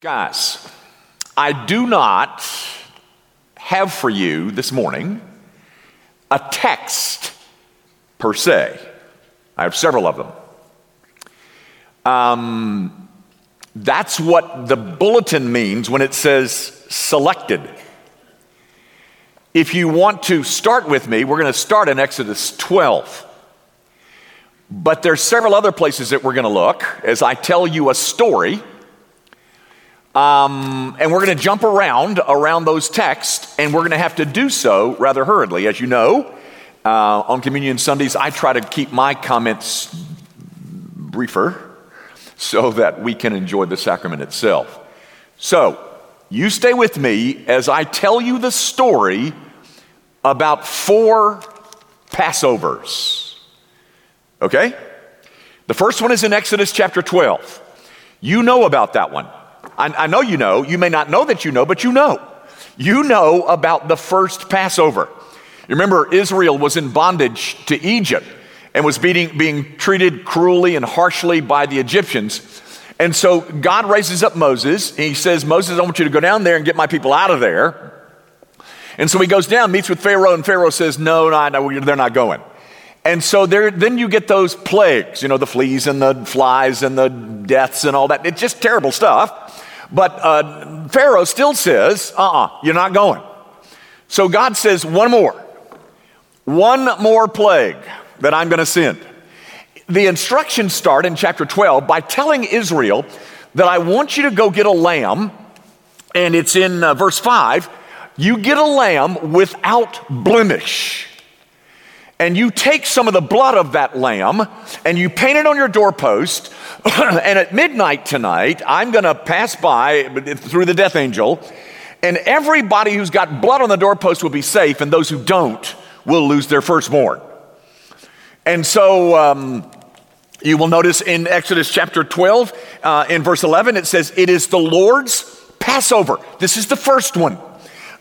Guys, I do not have for you this morning a text per se. I have several of them. Um, that's what the bulletin means when it says selected. If you want to start with me, we're going to start in Exodus 12. But there's several other places that we're going to look as I tell you a story um, and we're going to jump around around those texts, and we're going to have to do so rather hurriedly. As you know, uh, on Communion Sundays, I try to keep my comments briefer so that we can enjoy the sacrament itself. So, you stay with me as I tell you the story about four Passovers. Okay? The first one is in Exodus chapter 12. You know about that one. I, I know you know. You may not know that you know, but you know. You know about the first Passover. You remember, Israel was in bondage to Egypt and was being, being treated cruelly and harshly by the Egyptians. And so God raises up Moses. he says, Moses, I want you to go down there and get my people out of there. And so he goes down, meets with Pharaoh, and Pharaoh says, No, no, no they're not going. And so there, then you get those plagues, you know, the fleas and the flies and the deaths and all that. It's just terrible stuff. But uh, Pharaoh still says, uh uh-uh, uh, you are not going. So God says, one more, one more plague that I'm going to send. The instructions start in chapter 12 by telling Israel that I want you to go get a lamb, and it's in uh, verse 5. You get a lamb without blemish and you take some of the blood of that lamb and you paint it on your doorpost. and at midnight tonight, I'm going to pass by through the death angel, and everybody who's got blood on the doorpost will be safe, and those who don't will lose their firstborn. And so, um, you will notice in Exodus chapter 12, uh, in verse 11, it says, It is the Lord's Passover. This is the first one.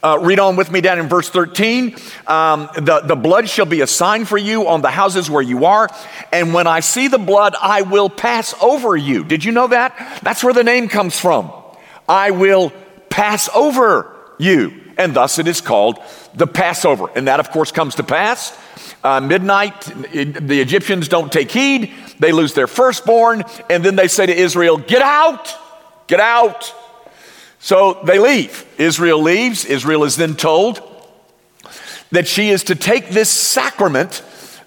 Uh, read on with me down in verse 13. Um, the, the blood shall be a sign for you on the houses where you are. And when I see the blood, I will pass over you. Did you know that? That's where the name comes from. I will pass over you. And thus it is called the Passover. And that, of course, comes to pass. Uh, midnight, the Egyptians don't take heed. They lose their firstborn. And then they say to Israel, Get out! Get out! So they leave. Israel leaves. Israel is then told that she is to take this sacrament,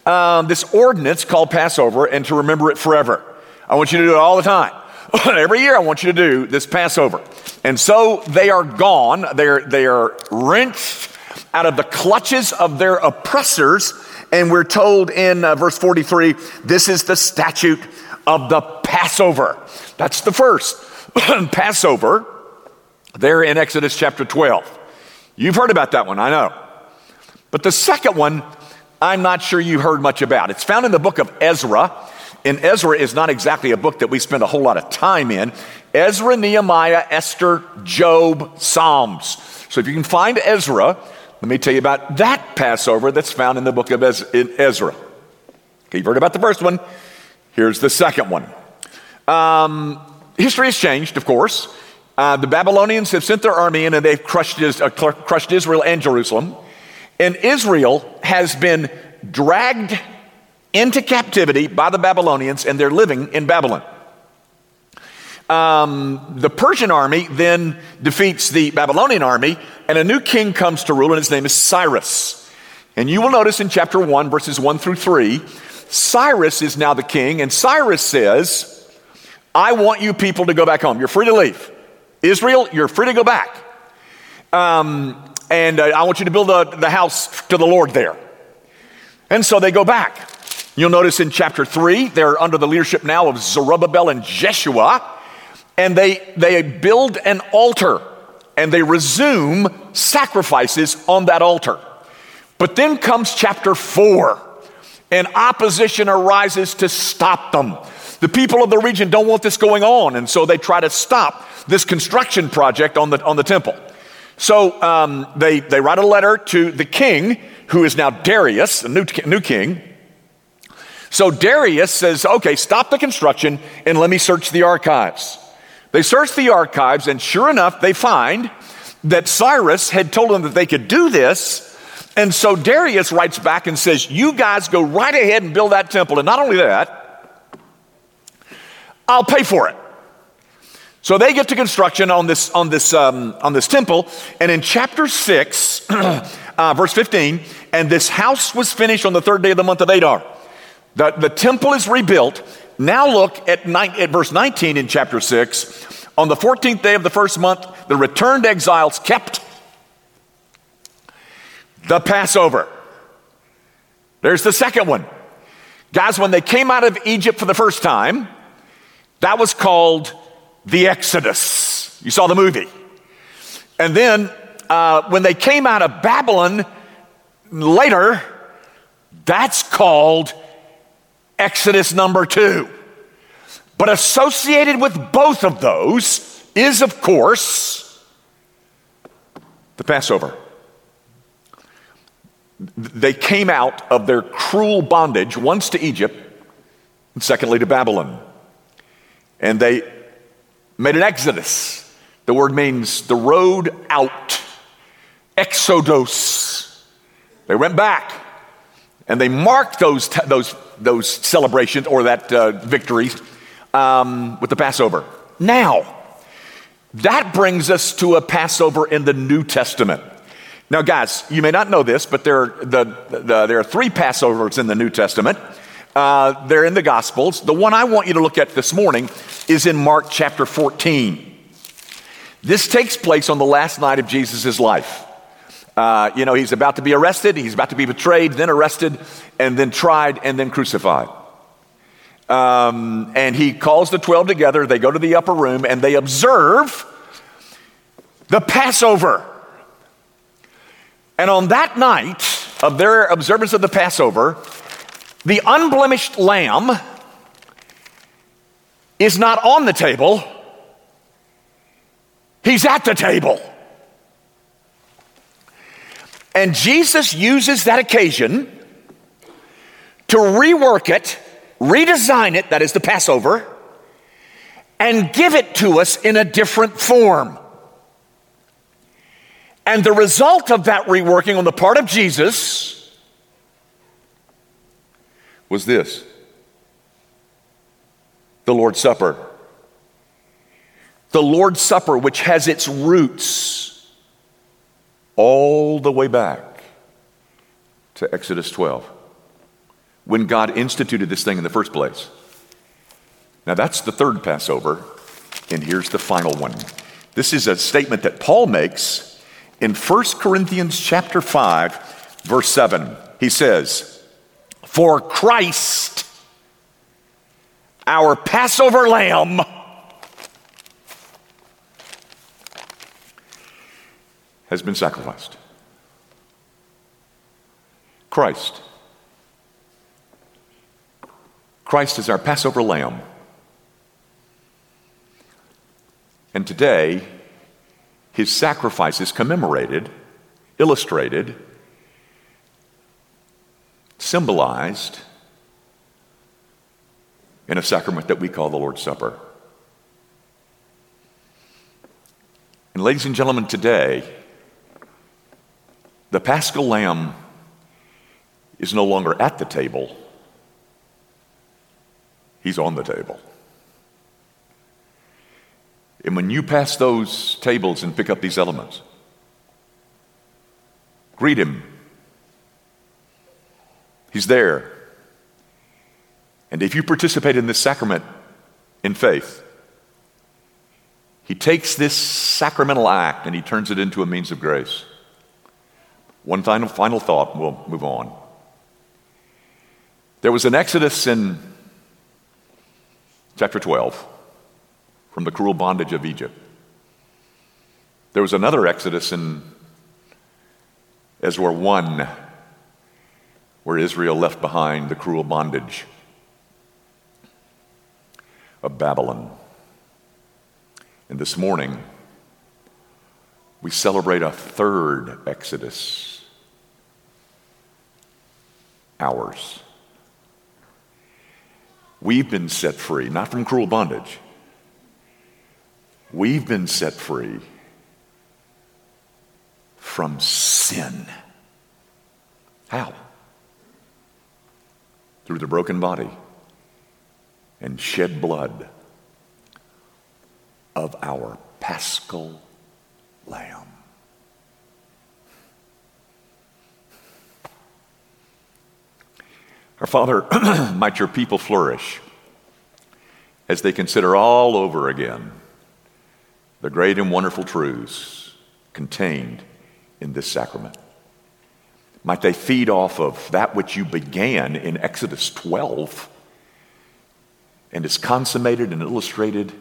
um, this ordinance called Passover, and to remember it forever. I want you to do it all the time. Every year, I want you to do this Passover. And so they are gone. They're, they are wrenched out of the clutches of their oppressors. And we're told in uh, verse 43 this is the statute of the Passover. That's the first. Passover there in Exodus chapter 12. You've heard about that one, I know. But the second one, I'm not sure you heard much about. It's found in the book of Ezra. And Ezra is not exactly a book that we spend a whole lot of time in. Ezra, Nehemiah, Esther, Job, Psalms. So if you can find Ezra, let me tell you about that Passover that's found in the book of Ezra. Okay, you've heard about the first one. Here's the second one. Um, history has changed, of course. Uh, the Babylonians have sent their army in and they've crushed, uh, crushed Israel and Jerusalem. And Israel has been dragged into captivity by the Babylonians and they're living in Babylon. Um, the Persian army then defeats the Babylonian army, and a new king comes to rule, and his name is Cyrus. And you will notice in chapter 1, verses 1 through 3, Cyrus is now the king, and Cyrus says, I want you people to go back home. You're free to leave. Israel, you're free to go back. Um, and uh, I want you to build a, the house to the Lord there. And so they go back. You'll notice in chapter 3, they're under the leadership now of Zerubbabel and Jeshua, and they, they build an altar and they resume sacrifices on that altar. But then comes chapter 4, and opposition arises to stop them. The people of the region don't want this going on, and so they try to stop this construction project on the, on the temple. So um, they, they write a letter to the king, who is now Darius, a new, new king. So Darius says, okay, stop the construction and let me search the archives. They search the archives, and sure enough, they find that Cyrus had told them that they could do this. And so Darius writes back and says, You guys go right ahead and build that temple. And not only that, I'll pay for it. So they get to construction on this, on this, um, on this temple. And in chapter 6, uh, verse 15, and this house was finished on the third day of the month of Adar. The, the temple is rebuilt. Now look at, nine, at verse 19 in chapter 6. On the 14th day of the first month, the returned exiles kept the Passover. There's the second one. Guys, when they came out of Egypt for the first time, that was called the Exodus. You saw the movie. And then uh, when they came out of Babylon later, that's called Exodus number two. But associated with both of those is, of course, the Passover. They came out of their cruel bondage, once to Egypt, and secondly to Babylon. And they made an exodus. The word means the road out, exodus. They went back and they marked those, those, those celebrations or that uh, victory um, with the Passover. Now, that brings us to a Passover in the New Testament. Now, guys, you may not know this, but there are, the, the, there are three Passovers in the New Testament. Uh, they're in the Gospels. The one I want you to look at this morning is in Mark chapter 14. This takes place on the last night of Jesus' life. Uh, you know, he's about to be arrested, he's about to be betrayed, then arrested, and then tried, and then crucified. Um, and he calls the 12 together. They go to the upper room and they observe the Passover. And on that night of their observance of the Passover, the unblemished lamb is not on the table, he's at the table. And Jesus uses that occasion to rework it redesign it, that is the Passover, and give it to us in a different form. And the result of that reworking on the part of Jesus was this the Lord's Supper. The Lord's Supper, which has its roots all the way back to Exodus 12 when God instituted this thing in the first place. Now, that's the third Passover, and here's the final one. This is a statement that Paul makes in 1 Corinthians chapter 5, verse 7. He says, For Christ, our Passover lamb, has been sacrificed. Christ Christ is our Passover lamb. And today, his sacrifice is commemorated, illustrated, symbolized in a sacrament that we call the Lord's Supper. And, ladies and gentlemen, today, the paschal lamb is no longer at the table He's on the table. And when you pass those tables and pick up these elements, greet him. He's there. And if you participate in this sacrament in faith, he takes this sacramental act and he turns it into a means of grace. One final, final thought, we'll move on. There was an exodus in chapter 12, from the cruel bondage of Egypt. There was another exodus in Ezra 1, where Israel left behind the cruel bondage of Babylon. And this morning, we celebrate a third exodus, ours. We've been set free, not from cruel bondage, We've been set free from sin. How? Through the broken body and shed blood of our paschal lamb. Our Father, might your people flourish as they consider all over again the great and wonderful truths contained in this sacrament. Might they feed off of that which you began in Exodus 12 and is consummated and illustrated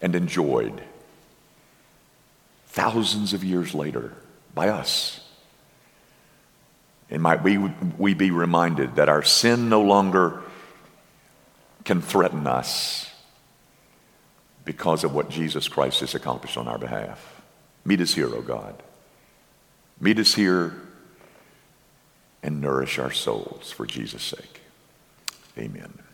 and enjoyed thousands of years later by us. And might we, we be reminded that our sin no longer can threaten us because of what Jesus Christ has accomplished on our behalf. Meet us here, O oh God. Meet us here and nourish our souls for Jesus' sake. Amen.